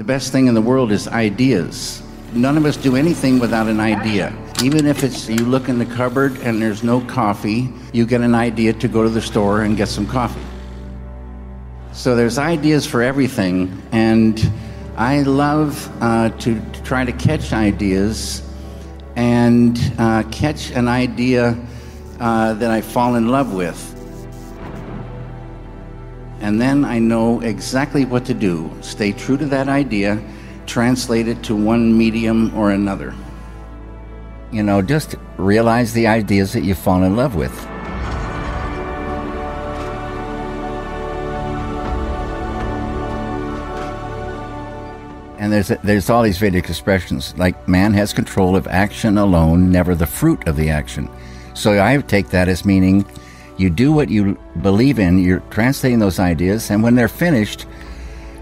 The best thing in the world is ideas. None of us do anything without an idea. Even if it's you look in the cupboard and there's no coffee, you get an idea to go to the store and get some coffee. So there's ideas for everything, and I love uh, to, try to catch ideas and uh, catch an idea uh, that I fall in love with. And then I know exactly what to do. Stay true to that idea, translate it to one medium or another. You know, just realize the ideas that you fall in love with. And there's there's all these Vedic expressions like man has control of action alone, never the fruit of the action. So I take that as meaning you do what you believe in, you're translating those ideas, and when they're finished,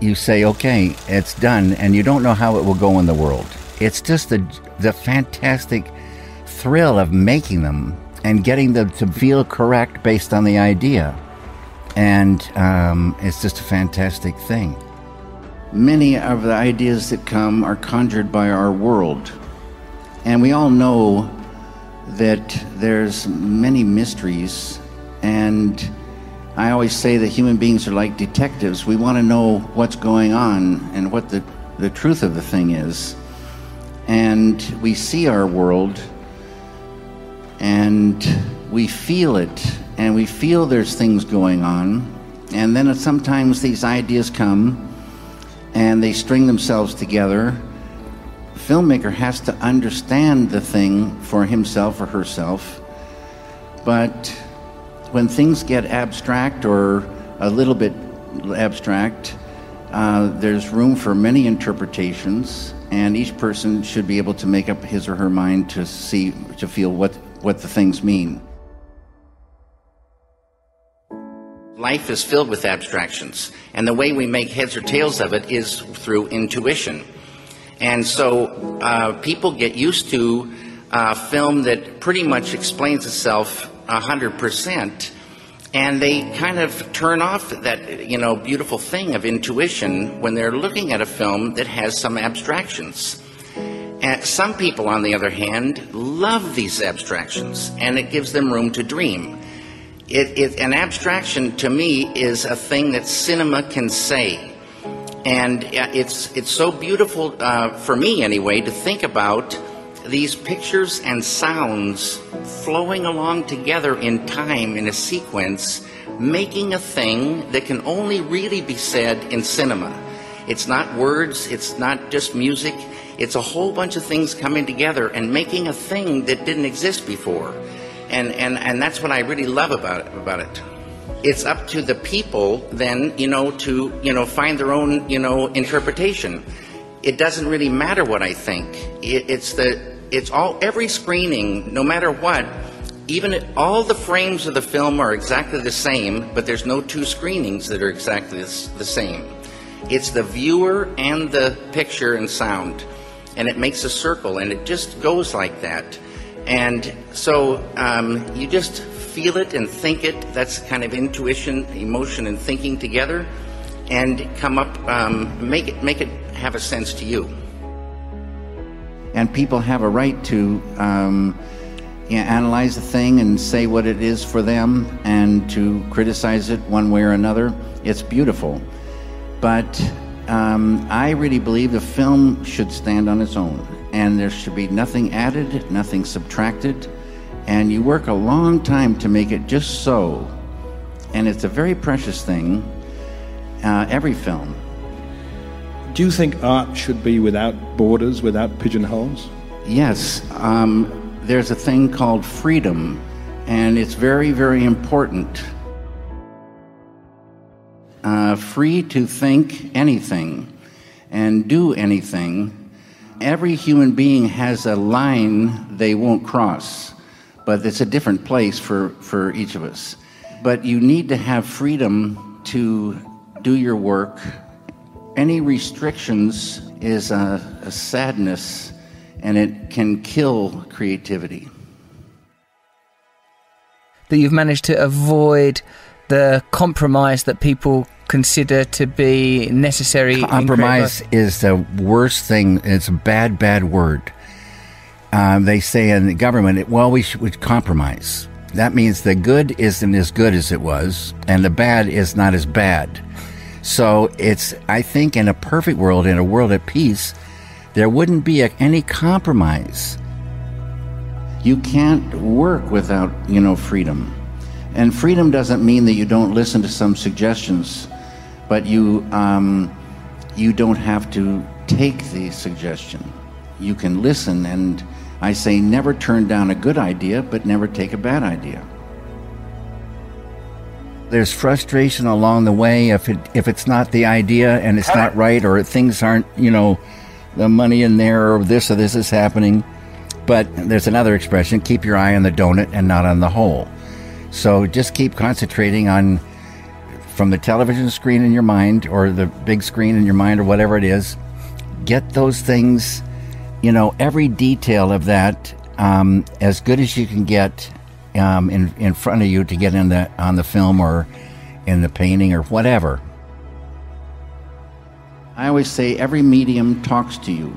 you say, okay, it's done, and you don't know how it will go in the world. It's just the, the fantastic thrill of making them and getting them to feel correct based on the idea. And um, it's just a fantastic thing. Many of the ideas that come are conjured by our world. And we all know that there's many mysteries and I always say that human beings are like detectives. We want to know what's going on and what the, the truth of the thing is. And we see our world and we feel it and we feel there's things going on. And then sometimes these ideas come and they string themselves together. The filmmaker has to understand the thing for himself or herself. But when things get abstract or a little bit abstract, uh, there's room for many interpretations, and each person should be able to make up his or her mind to see, to feel what, what the things mean. Life is filled with abstractions, and the way we make heads or tails of it is through intuition. And so uh, people get used to uh, film that pretty much explains itself 100%. And they kind of turn off that, you know, beautiful thing of intuition when they're looking at a film that has some abstractions. And some people, on the other hand, love these abstractions, and it gives them room to dream. It, it, an abstraction, to me, is a thing that cinema can say. And uh, it's, it's so beautiful, uh, for me anyway, to think about these pictures and sounds flowing along together in time in a sequence, making a thing that can only really be said in cinema. It's not words, it's not just music, it's a whole bunch of things coming together and making a thing that didn't exist before. And, and, and that's what I really love about it, about it. It's up to the people then, you know, to, you know, find their own, you know, interpretation. It doesn't really matter what I think. It, it's the, it's all every screening, no matter what, even all the frames of the film are exactly the same, but there's no two screenings that are exactly the same. It's the viewer and the picture and sound, and it makes a circle, and it just goes like that. And so um, you just feel it and think it. That's kind of intuition, emotion, and thinking together, and come up, um, make it, make it have a sense to you and people have a right to um, analyze the thing and say what it is for them and to criticize it one way or another. It's beautiful. But um, I really believe the film should stand on its own and there should be nothing added, nothing subtracted. And you work a long time to make it just so. And it's a very precious thing, uh, every film. Do you think art should be without borders, without pigeonholes? Yes. Um, there's a thing called freedom, and it's very, very important. Uh, free to think anything and do anything Every human being has a line they won't cross, but it's a different place for, for each of us. But you need to have freedom to do your work. Any restrictions is a, a sadness and it can kill creativity. That you've managed to avoid the compromise that people consider to be necessary? Compromise is the worst thing. It's a bad, bad word. Um, they say in the government, well, we should compromise. That means the good isn't as good as it was, and the bad is not as bad. So it's, I think, in a perfect world, in a world at peace, there wouldn't be a, any compromise. You can't work without, you know, freedom. And freedom doesn't mean that you don't listen to some suggestions but you um, you don't have to take the suggestion. You can listen, and I say never turn down a good idea, but never take a bad idea. There's frustration along the way if it if it's not the idea and it's not right, or things aren't you know the money in there, or this or this is happening. But there's another expression: keep your eye on the donut and not on the hole. So just keep concentrating on from the television screen in your mind or the big screen in your mind or whatever it is, get those things, you know, every detail of that um, as good as you can get um, in in front of you to get in the on the film or in the painting or whatever. I always say every medium talks to you,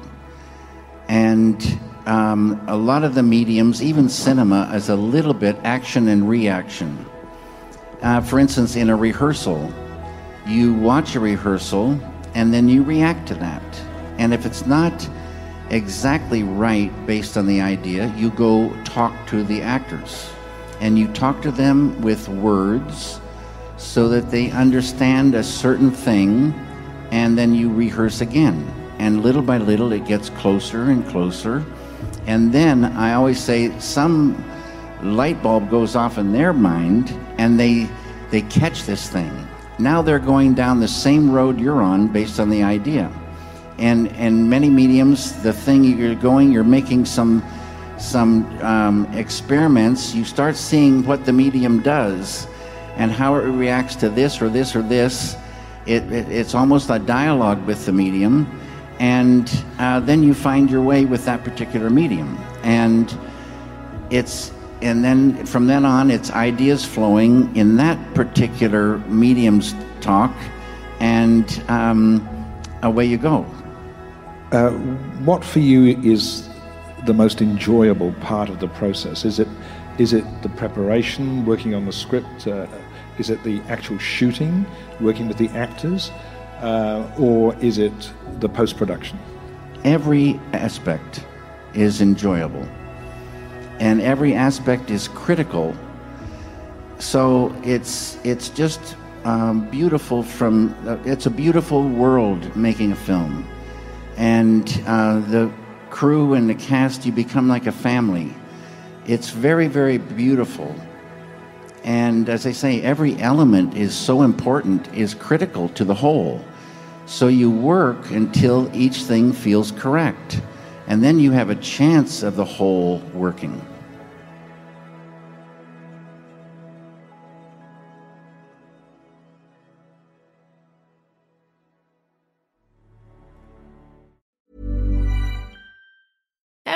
and um, a lot of the mediums, even cinema, is a little bit action and reaction. Uh, for instance, in a rehearsal, you watch a rehearsal and then you react to that. And if it's not exactly right based on the idea, you go talk to the actors. And you talk to them with words so that they understand a certain thing, and then you rehearse again. And little by little, it gets closer and closer. And then I always say, some light bulb goes off in their mind and they they catch this thing. Now they're going down the same road you're on based on the idea. And and many mediums, the thing you're going, you're making some some um, experiments. You start seeing what the medium does and how it reacts to this or this or this. It, it it's almost a dialogue with the medium, and uh, then you find your way with that particular medium. And it's and then from then on, it's ideas flowing in that particular medium's talk, and um, away you go. Uh, what for you is the most enjoyable part of the process? Is it is it the preparation, working on the script? Uh, is it the actual shooting, working with the actors, uh, or is it the post production? Every aspect is enjoyable and every aspect is critical. So it's it's just um, beautiful. From uh, it's a beautiful world making a film, and uh, the crew and the cast you become like a family. It's very very beautiful. And as I say, every element is so important, is critical to the whole. So you work until each thing feels correct. And then you have a chance of the whole working.